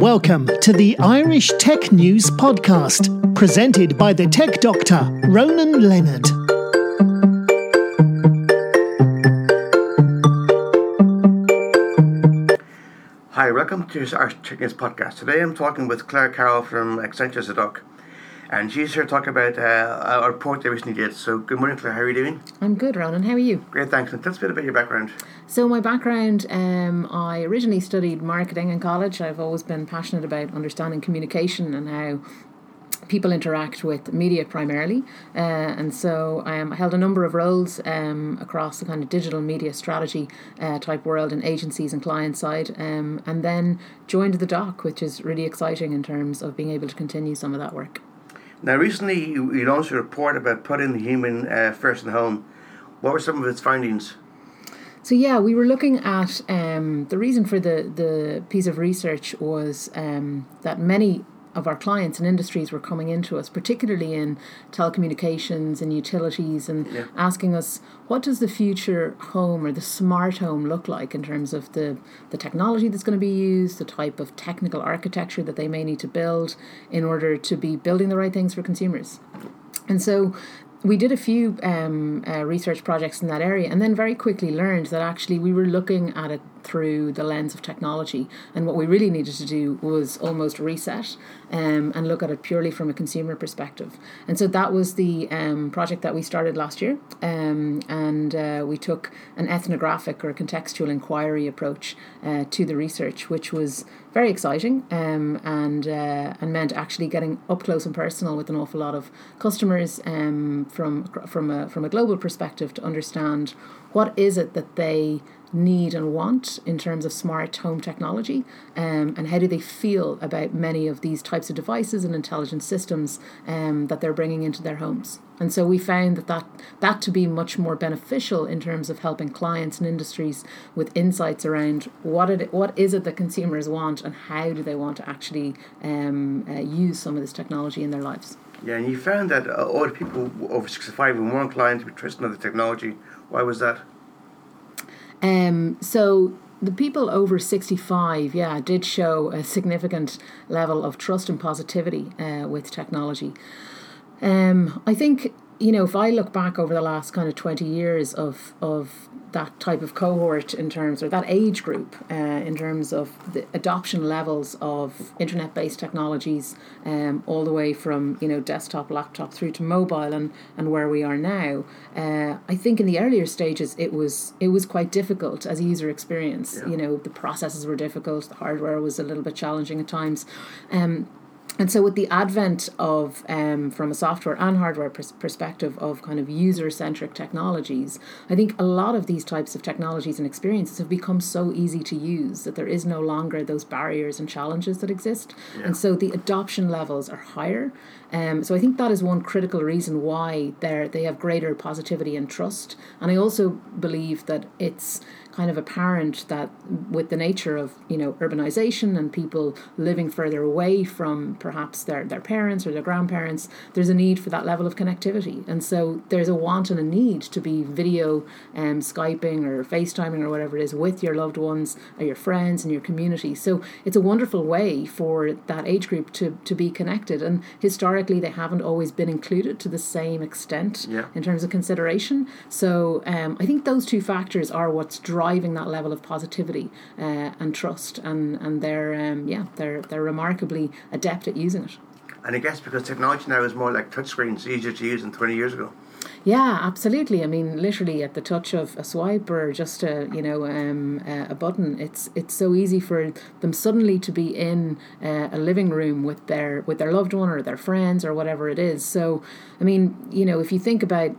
Welcome to the Irish Tech News Podcast, presented by the tech doctor, Ronan Leonard. Hi, welcome to our Tech News Podcast. Today I'm talking with Claire Carroll from Accenture's The Dock, and she's here to talk about uh, a report they recently did. So, good morning, Claire. How are you doing? I'm good, Ronan. How are you? Great, thanks. And tell us a bit about your background. So, my background, um, I originally studied marketing in college. I've always been passionate about understanding communication and how people interact with media primarily. Uh, and so um, I held a number of roles um, across the kind of digital media strategy uh, type world in agencies and client side. Um, and then joined the Dock, which is really exciting in terms of being able to continue some of that work. Now, recently you, launched a report about putting the human uh, first in the home. What were some of its findings? So yeah, we were looking at um, the reason for the the piece of research was um, that many of our clients and industries were coming into us, particularly in telecommunications and utilities, and Yeah. asking us what does the future home or the smart home look like in terms of the, the technology that's going to be used, the type of technical architecture that they may need to build in order to be building the right things for consumers. And so we did a few um, uh, research projects in that area and then very quickly learned that actually we were looking at it through the lens of technology. And what we really needed to do was almost reset um, and look at it purely from a consumer perspective. And so that was the um, project that we started last year. Um, and uh, we took an ethnographic or contextual inquiry approach uh, to the research, which was very exciting um, and uh, and meant actually getting up close and personal with an awful lot of customers um, from from a from a global perspective to understand what is it that they need and want in terms of smart home technology um, and how do they feel about many of these types of devices and intelligent systems um, that they're bringing into their homes and so we found that, that that to be much more beneficial in terms of helping clients and industries with insights around what it what is it that consumers want and how do they want to actually um, uh, use some of this technology in their lives Yeah, and you found that uh, the people over 65 were one client trusting of the technology. Why was that? Um, so the people over 65, yeah, did show a significant level of trust and positivity uh, with technology. Um, I think, you know, if I look back over the last kind of 20 years of, of that type of cohort in terms, or that age group, uh, in terms of the adoption levels of internet based technologies, um, all the way from, you know, desktop, laptop through to mobile and, and where we are now, uh, I think in the earlier stages it was it was quite difficult as a user experience. Yeah. You know, the processes were difficult, the hardware was a little bit challenging at times. Um, and so, with the advent of, um, from a software and hardware pers- perspective, of kind of user centric technologies, I think a lot of these types of technologies and experiences have become so easy to use that there is no longer those barriers and challenges that exist. And so, the adoption levels are higher. Um, so, I think that is one critical reason why they're, they have greater positivity and trust. And I also believe that it's kind of apparent that with the nature of you know urbanization and people living further away from perhaps their, their parents or their grandparents there's a need for that level of connectivity and so there's a want and a need to be video um, skyping or facetiming or whatever it is with your loved ones or your friends and your community so it's a wonderful way for that age group to, to be connected and historically they haven't always been included to the same extent Yeah. in terms of consideration. So um, I think those two factors are what's driving that level of positivity uh, and trust, and and they're um, yeah they're they're remarkably adept at using it. And I guess because technology now is more like touchscreens, easier to use than 20 years ago. Yeah, absolutely. I mean, literally at the touch of a swipe or just a you know um, a a button, it's it's so easy for them suddenly to be in uh, a living room with their with their loved one or their friends or whatever it is. So, I mean, you know, if you think about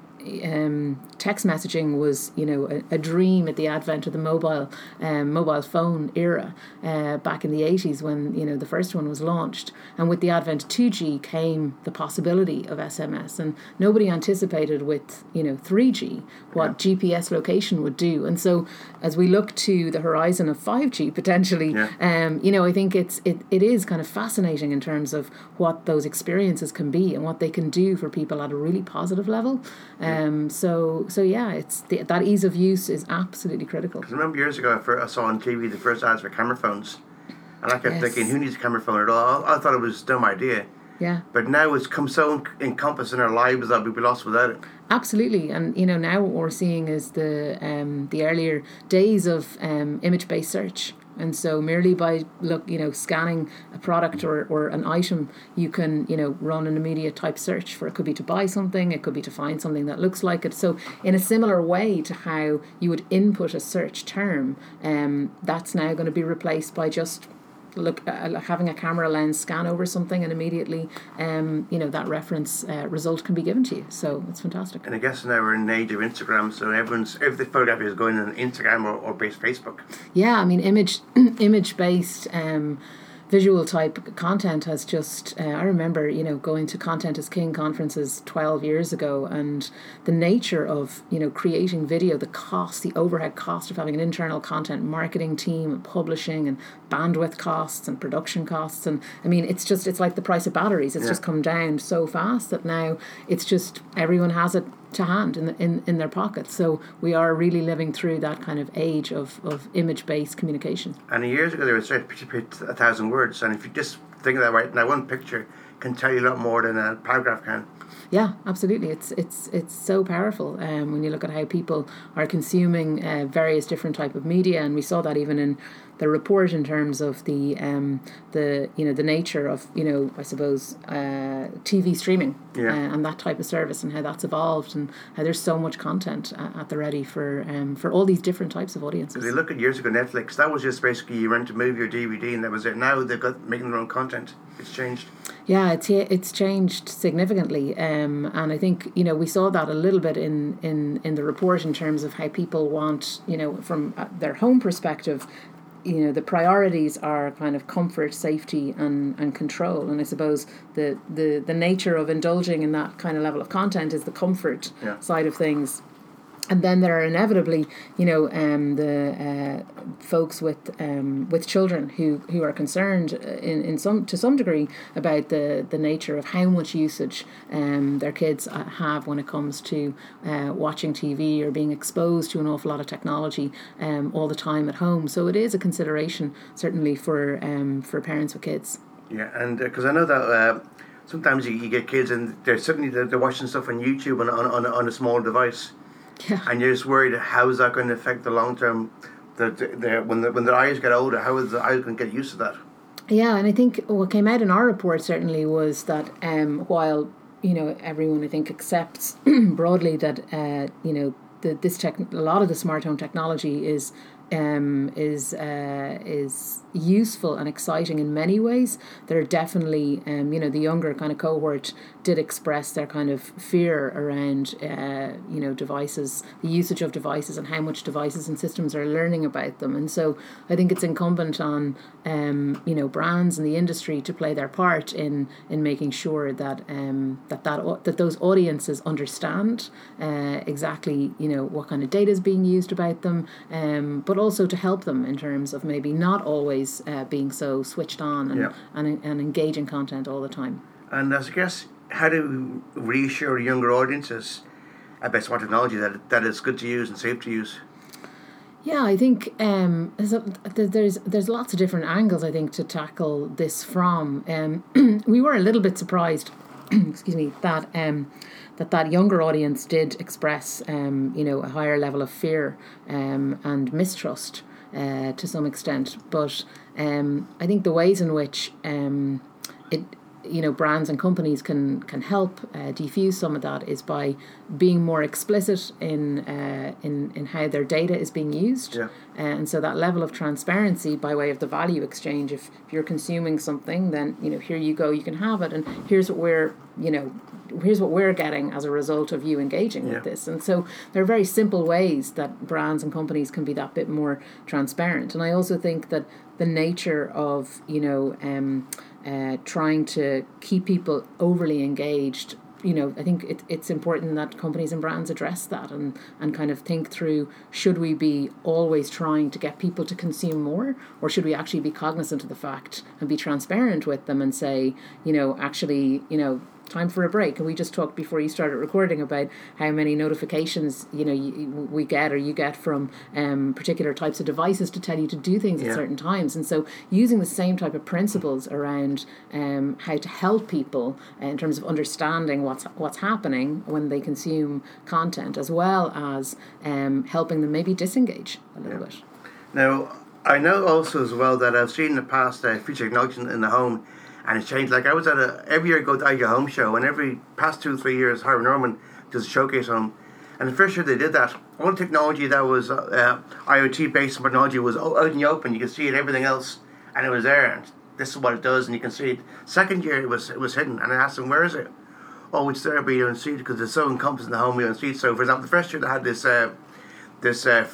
um, text messaging was you know a, a dream at the advent of the mobile um, mobile phone era uh, back in the 80s when you know the first one was launched. And with the advent of 2G came the possibility of SMS and nobody anticipated with you know 3G what GPS location would do. And so as we look to the horizon of 5G potentially Yeah. um, you know I think it's it, it is kind of fascinating in terms of what those experiences can be and what they can do for people at a really positive level. um, so so yeah it's the, that ease of use is absolutely critical Because I remember years ago, I saw on TV the first ads for camera phones. And I kept Yes. thinking, who needs a camera phone at all? I thought it was a dumb idea. Yeah. But now it's come so encompassed in our lives that we'd be lost without it. Absolutely, and you know now what we're seeing is the um, the earlier days of um, image based search, and so merely by look you know scanning a product or, or an item, you can you know run an immediate type search for it. Could be to buy something, it could be to find something that looks like it. So in a similar way to how you would input a search term, um, that's now going to be replaced by just look uh, having a camera lens scan over something and immediately um, you know that reference uh, result can be given to you so it's fantastic And I guess now we're in an age of Instagram, so everyone's every photograph is going on Instagram or, or based Facebook. yeah i mean image image based um, visual type content has just uh, i remember you know going to content as king conferences 12 years ago and the nature of you know creating video the cost the overhead cost of having an internal content marketing team and publishing and bandwidth costs and production costs and i mean it's just it's like the price of batteries it's Yeah. just come down so fast that now it's just everyone has it to hand in, the, in in their pockets. So we are really living through that kind of age of, of image based communication. And years ago, they say picture put a thousand words, and if you just think of that right now, one picture can tell you a lot more than a paragraph can. Yeah, absolutely. It's it's it's so powerful um, when you look at how people are consuming uh, various different type of media, and we saw that even in the report in terms of the um, the you know the nature of you know I suppose uh, TV streaming Yeah. uh, and that type of service and how that's evolved and how there's so much content at, at the ready for um, for all these different types of audiences. If you look at years ago, Netflix, that was just basically you rent a movie or DVD, and that was it. Now they've got making their own content. It's changed. Yeah, it's it's changed significantly, um, and I think you know we saw that a little bit in in in the report in terms of how people want you know from uh, their home perspective. You know the priorities are kind of comfort, safety, and, and control, and I suppose the, the the nature of indulging in that kind of level of content is the comfort Yeah. side of things and then there are inevitably, you know, um, the uh, folks with um, with children who, who are concerned uh, in, in some to some degree about the, the nature of how much usage um, their kids uh, have when it comes to uh, watching TV or being exposed to an awful lot of technology um, all the time at home. So it is a consideration certainly for um, for parents with kids. Yeah, and because I know that uh, sometimes you, you get kids and they're suddenly they're, they're watching stuff on YouTube on, on, on a small device, Yeah. and you're just worried how is that going to affect the long term. The, the, when the, when their eyes get older, how is the eyes going to get used to that? Yeah, and I think what came out in our report certainly was that um, while you know everyone I think accepts broadly that uh, you know the, this tech a lot of the smart home technology is um, is uh, is useful and exciting in many ways. There are definitely um, you know the younger kind of cohort did express their kind of fear around uh, you know devices, the usage of devices, and how much devices and systems are learning about them. And so I think it's incumbent on um, you know brands and the industry to play their part in in making sure that um, that that that those audiences understand uh, exactly you know what kind of data is being used about them, um, but also to help them in terms of maybe not always uh, being so switched on and, Yeah. and and engaging content all the time. And I guess how do we reassure younger audiences about smart technology that that it's good to use and safe to use? Yeah, I think um, there's, there's there's lots of different angles I think to tackle this from. Um, we were a little bit surprised, excuse me, that um, that that younger audience did express um, you know a higher level of fear um, and mistrust uh, to some extent. But um, I think the ways in which um, it you know brands and companies can can help uh, defuse some of that is by being more explicit in uh, in in how their data is being used Yeah. Uh, and so that level of transparency by way of the value exchange if, if you're consuming something then you know here you go you can have it and here's what we're you know here's what we're getting as a result of you engaging Yeah. with this and so there are very simple ways that brands and companies can be that bit more transparent and i also think that the nature of you know um, uh, trying to keep people overly engaged. You know i think it, it's important that companies and brands address that and and kind of think through should we be always trying to get people to consume more or should we actually be cognizant of the fact and be transparent with them and say you know actually you know time for a break. And we just talked before you started recording about how many notifications you know you, we get or you get from um, particular types of devices to tell you to do things Yeah. at certain times. And so using the same type of principles around um, how to help people in terms of understanding what's what's happening when they consume content, as well as um, helping them maybe disengage a little bit. Now, I know also as well that I've seen in the past uh, future technology in the home, and it's changed. Like I was at a every year I go to Ideal Home Show, and every past two three years, Harvey Norman does a showcase home. And the first year they did that, all the technology that was uh, IoT based technology was out in the open. You could see it, everything else, and it was there. And this is what it does, and you can see it. Second year it was it was hidden, and I asked them, "Where is it?" Oh, it's there, but you don't see it because it's so encompassed in the home. You don't see it. So, for example, the first year they had this uh, this uh,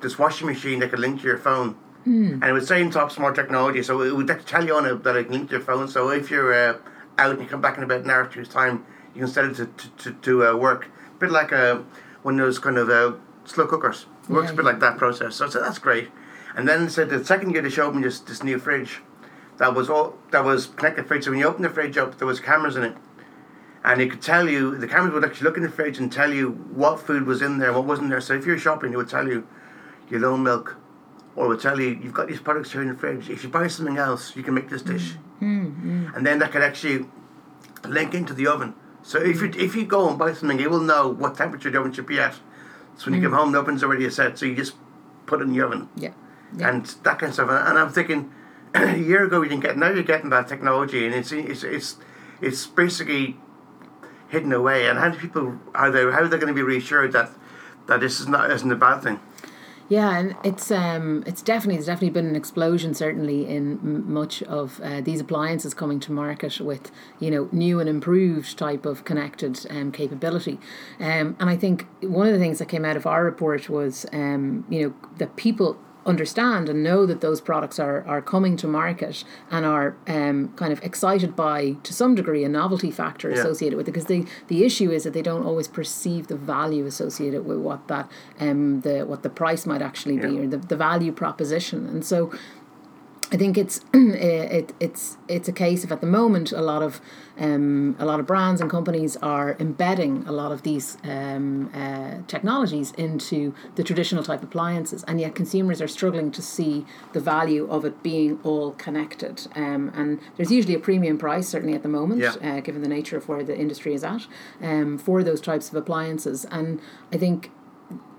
this washing machine that could link to your phone, and it was say in top smart technology. So it would tell you on it that it can link to your phone. So if you're uh, out and you come back in about an hour or two's time, you can set it to to, to, to uh, work. A bit like uh, one of those kind of uh, slow cookers. It works a bit Yeah. like that process. So I said that's great. And then said the second year they showed me this this new fridge, that was all that was connected fridge. So when you open the fridge up, there was cameras in it and it could tell you the cameras would actually look in the fridge and tell you what food was in there, what wasn't there. So if you're shopping, it would tell you your low milk, or would tell you you've got these products here in the fridge. If you buy something else, you can make this dish, mm, mm. and then that could actually link into the oven. So if you if you go and buy something, it will know what temperature the oven should be at. So when you come mm. home, the oven's already set, so you just put it in the oven Yeah. yeah. and that kind of stuff. And, and I'm thinking, a year ago we didn't get. Now you're getting that technology, and it's it's it's it's basically hidden away. And how do people are they how are they going to be reassured that that this is not isn't a bad thing? Yeah, and it's um, it's definitely there's definitely been an explosion certainly in m- much of uh, these appliances coming to market with you know new and improved type of connected um, capability, um, and I think one of the things that came out of our report was um, you know that people understand and know that those products are, are coming to market and are um, kind of excited by to some degree a novelty factor Yeah. associated with it. Because the the issue is that they don't always perceive the value associated with what that um the what the price might actually be or the, the value proposition. And so I think it's it, it's it's a case of at the moment a lot of um, a lot of brands and companies are embedding a lot of these um, uh, technologies into the traditional type appliances, and yet consumers are struggling to see the value of it being all connected. Um, and there's usually a premium price, certainly at the moment, Yeah. uh, given the nature of where the industry is at, um, for those types of appliances. And I think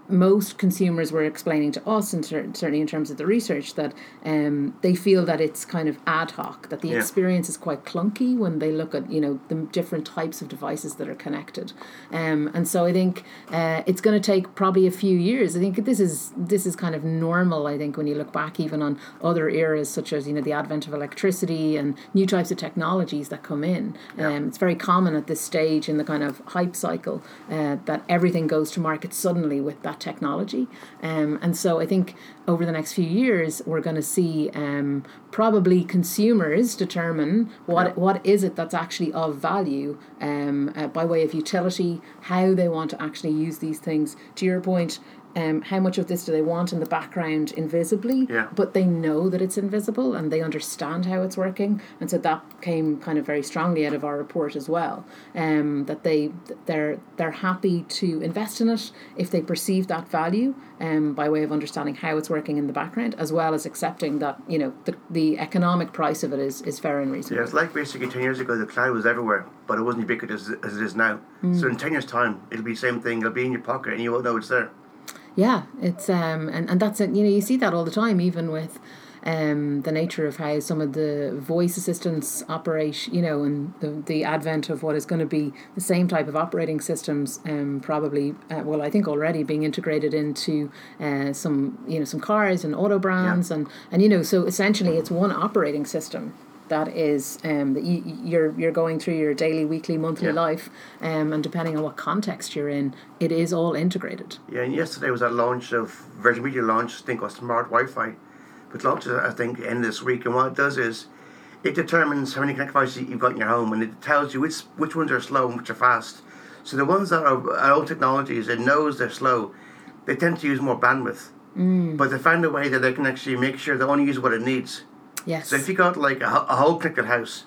most consumers were explaining to us, and cer- certainly in terms of the research, that um, they feel that it's kind of ad hoc, that the Yeah. experience is quite clunky when they look at you know the different types of devices that are connected, um, and so I think uh, it's going to take probably a few years. I think this is this is kind of normal. I think when you look back even on other eras such as you know the advent of electricity and new types of technologies that come in, um, it's very common at this stage in the kind of hype cycle uh, that everything goes to market suddenly with that technology. Um, and so I think over the next few years, we're going to see um, probably consumers determine what Yeah. what is it that's actually of value um, uh, by way of utility, how they want to actually use these things. To your point. Um, how much of this do they want in the background invisibly? Yeah. But they know that it's invisible and they understand how it's working, and so that came kind of very strongly out of our report as well. Um, that they they're they're happy to invest in it if they perceive that value, um, by way of understanding how it's working in the background, as well as accepting that you know the the economic price of it is is fair and reasonable. Yeah, it's like basically 10 years ago the cloud was everywhere, but it wasn't ubiquitous as, as it is now. So in 10 years' time, it'll be the same thing. It'll be in your pocket and you won't know it's there. Yeah, it's um and, and that's it. You know, you see that all the time, even with um the nature of how some of the voice assistants operate. You know, and the the advent of what is going to be the same type of operating systems. Um, probably uh, well, I think already being integrated into uh, some you know some cars and auto brands and and you know so essentially it's one operating system that is um, that you, you're you're going through your daily, weekly, monthly Yeah. life, um, and depending on what context you're in, it is all integrated. Yeah, and yesterday was that launch of Virgin Media launch, I think, of smart Wi-Fi, which launches I think end this week. And what it does is, it determines how many connected devices you've got in your home, and it tells you which which ones are slow and which are fast. So the ones that are, are old technologies, it knows they're slow. They tend to use more bandwidth, mm. but they find a way that they can actually make sure they only use what it needs. Yes. So if you got like a, a whole connected house,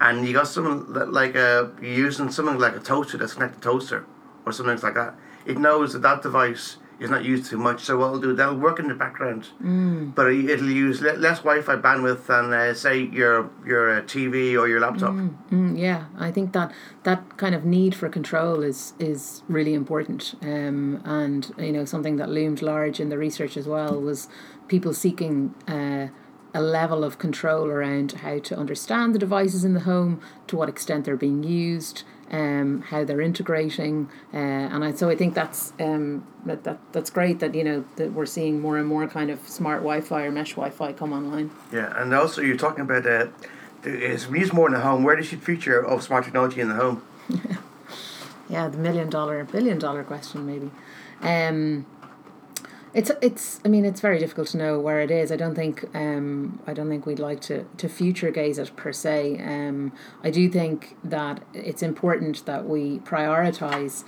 and you got something that, like a you're using something like a toaster that's connected to toaster or something like that. It knows that that device is not used too much, so what it'll do, that'll work in the background, mm. but it'll use le- less Wi-Fi bandwidth than uh, say your your uh, TV or your laptop. Mm, mm, yeah, I think that that kind of need for control is is really important, um, and you know something that loomed large in the research as well was people seeking. Uh, a level of control around how to understand the devices in the home, to what extent they're being used, um, how they're integrating, uh, and I, so I think that's um, that, that that's great that you know that we're seeing more and more kind of smart Wi-Fi or mesh Wi-Fi come online. Yeah, and also you're talking about uh, is we use more in the home. Where does the future of smart technology in the home? yeah, the million dollar, billion dollar question maybe. Um, it's it's. I mean, it's very difficult to know where it is. I don't think. Um, I don't think we'd like to to future gaze it per se. Um, I do think that it's important that we prioritize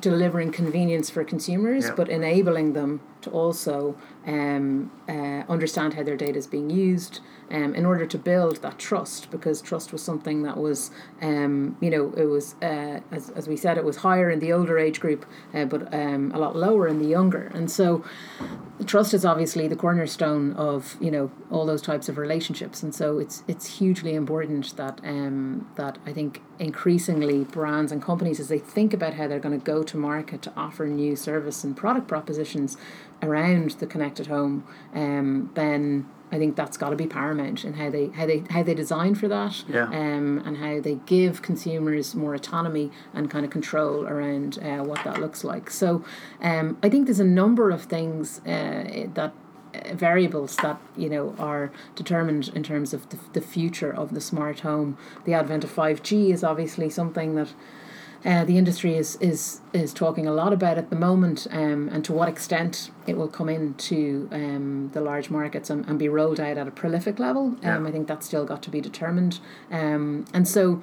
delivering convenience for consumers, yeah. but enabling them to also um, uh, understand how their data is being used um, in order to build that trust because trust was something that was um, you know it was uh, as, as we said it was higher in the older age group uh, but um, a lot lower in the younger. And so trust is obviously the cornerstone of you know all those types of relationships. And so it's it's hugely important that um, that I think increasingly brands and companies as they think about how they're going to go to market to offer new service and product propositions around the connected home, um, then I think that's got to be paramount in how they how they how they design for that, yeah. um, and how they give consumers more autonomy and kind of control around uh, what that looks like. So, um, I think there's a number of things uh, that uh, variables that you know are determined in terms of the, the future of the smart home. The advent of five G is obviously something that uh, the industry is, is is talking a lot about at the moment, um, and to what extent it will come into um, the large markets and, and be rolled out at a prolific level. Um, yeah. I think that's still got to be determined. Um, and so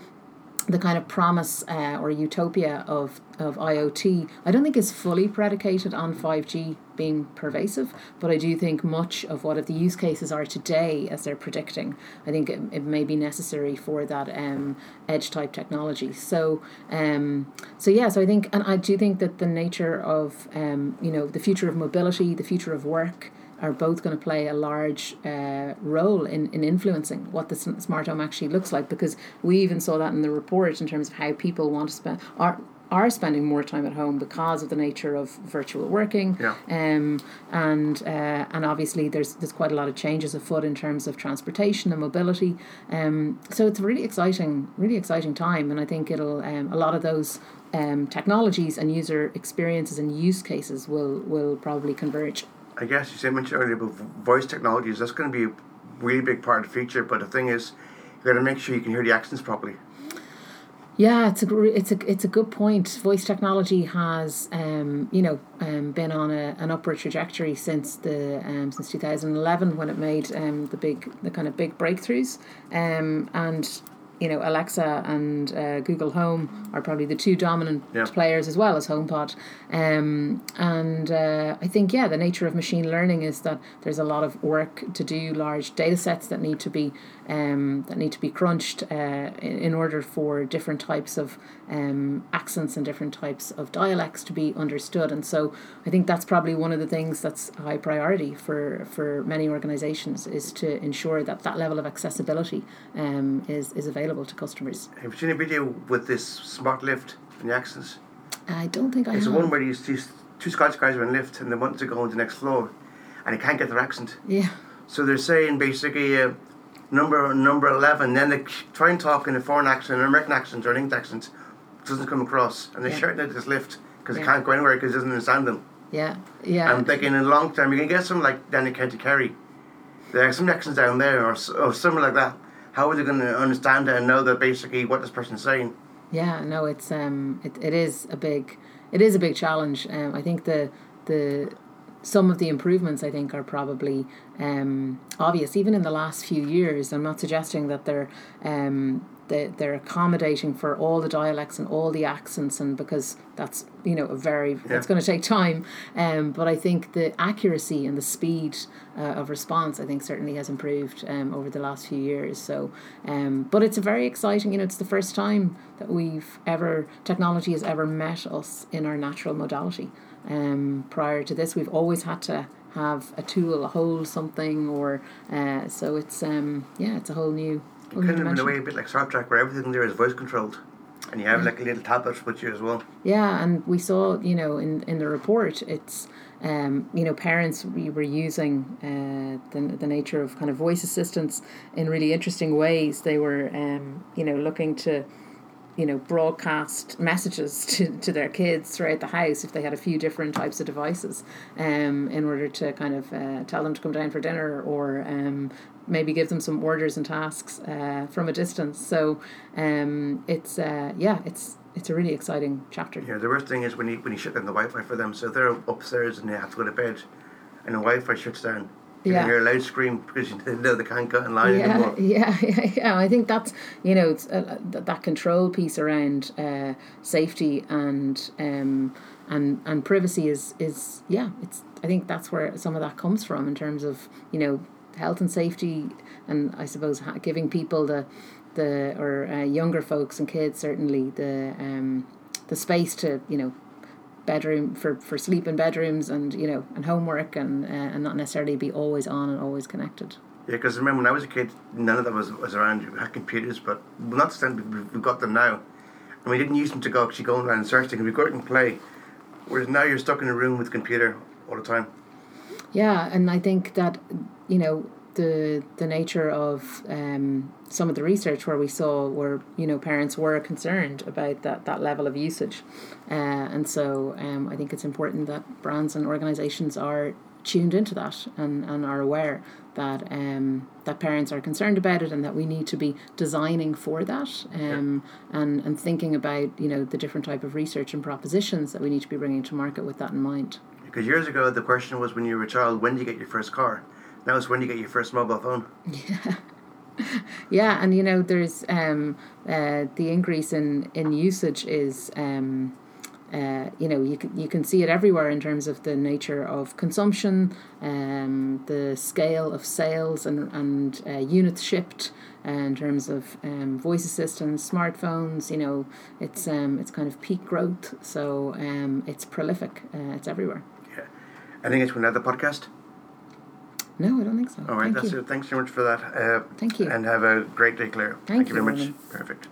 the kind of promise uh, or utopia of, of IoT, I don't think is fully predicated on 5G being pervasive, but I do think much of what the use cases are today, as they're predicting, I think it, it may be necessary for that um, edge type technology. So, um, so yeah, so I think, and I do think that the nature of, um, you know, the future of mobility, the future of work, are both going to play a large uh, role in, in influencing what the smart home actually looks like because we even saw that in the report in terms of how people want to spend are are spending more time at home because of the nature of virtual working. Yeah. um, and uh, and obviously there's there's quite a lot of changes afoot in terms of transportation and mobility. Um, so it's a really exciting really exciting time and I think it'll um, a lot of those um, technologies and user experiences and use cases will will probably converge I guess you said mentioned earlier about voice technologies. That's going to be a really big part of the future. But the thing is, you've got to make sure you can hear the accents properly. Yeah, it's a it's a it's a good point. Voice technology has um, you know um, been on a, an upward trajectory since the um, since 2011 when it made um, the big the kind of big breakthroughs um, and you know, Alexa and uh, Google Home are probably the two dominant yeah. players as well as HomePod. Um, and uh, I think, yeah, the nature of machine learning is that there's a lot of work to do, large data sets that need to be um, that need to be crunched uh, in, in, order for different types of um, accents and different types of dialects to be understood. And so I think that's probably one of the things that's a high priority for, for many organizations is to ensure that that level of accessibility um, is, is available to customers. Have you seen a video with this smart lift and the accents? I don't think I it's have. the one where these two, two Scottish guys are in lift and they want to go on the next floor and they can't get their accent. Yeah. So they're saying basically uh, number number 11, then they try and talk in a foreign accent, an American accent or an English accent, doesn't come across. And they're yeah. shouting at this lift because yeah. can't go anywhere because he doesn't understand them. Yeah, yeah. I'm thinking in the long term, you can get some like in County Kerry. There are some accents down there or, or something like that how are they going to understand it and know that basically what this person's saying? Yeah, no, it's um, it, it is a big, it is a big challenge. Um, I think the the some of the improvements I think are probably um, obvious even in the last few years. I'm not suggesting that they're um, they, they're accommodating for all the dialects and all the accents and because that's you know a very Yeah. it's going to take time. Um, but I think the accuracy and the speed uh, of response I think certainly has improved um, over the last few years. So um, but it's a very exciting you know it's the first time that we've ever technology has ever met us in our natural modality. Um, prior to this we've always had to have a tool a hold something or uh, so it's um, yeah it's a whole new Kind of in a way a bit like Star Trek where everything there is voice controlled. And you have like a little tablet with you as well. Yeah, and we saw, you know, in, in the report, it's, um, you know, parents we were using uh, the, the nature of kind of voice assistants in really interesting ways. They were, um, you know, looking to, you know, broadcast messages to, to their kids throughout the house if they had a few different types of devices um, in order to kind of uh, tell them to come down for dinner or um, maybe give them some orders and tasks uh, from a distance. So um, it's, uh, yeah, it's, it's a really exciting chapter. Yeah, the worst thing is when you when you shut down the Wi-Fi for them. So they're upstairs and they have to go to bed, and the Wi-Fi shuts down. You Yeah. can hear a loud scream because you know they can't get in line yeah, anymore. yeah, yeah, yeah. I think that's you know it's uh, that, that control piece around uh, safety and um, and and privacy is is yeah. It's I think that's where some of that comes from in terms of you know health and safety and I suppose giving people the the or uh, younger folks and kids certainly the um, the space to you know bedroom for for sleep in bedrooms and you know and homework and uh, and not necessarily be always on and always connected. Yeah, because remember when I was a kid, none of that was, was around. We had computers, but not to the extent we've, got them now. And we didn't use them to go actually go around and search things. We go out and play. Whereas now you're stuck in a room with a computer all the time. Yeah, and I think that you know the the nature of um, some of the research where we saw where you know parents were concerned about that that level of usage, uh, and so um, I think it's important that brands and organisations are tuned into that and, and are aware that um, that parents are concerned about it and that we need to be designing for that um, and and thinking about you know the different type of research and propositions that we need to be bringing to market with that in mind. Because years ago, the question was when you were a child, when do you get your first car? Now it's when you get your first mobile phone. Yeah, yeah, and you know, there's um, uh, the increase in, in usage is, um, uh, you know, you can, you can see it everywhere in terms of the nature of consumption, um, the scale of sales and, and uh, units shipped, uh, in terms of um, voice assistants, smartphones. You know, it's um, it's kind of peak growth, so um, it's prolific. Uh, it's everywhere. Yeah. I think it's another podcast. No, I don't think so. All right, Thank that's you. it. Thanks so much for that. Uh, Thank you. And have a great day, Claire. Thank you very much. Perfect.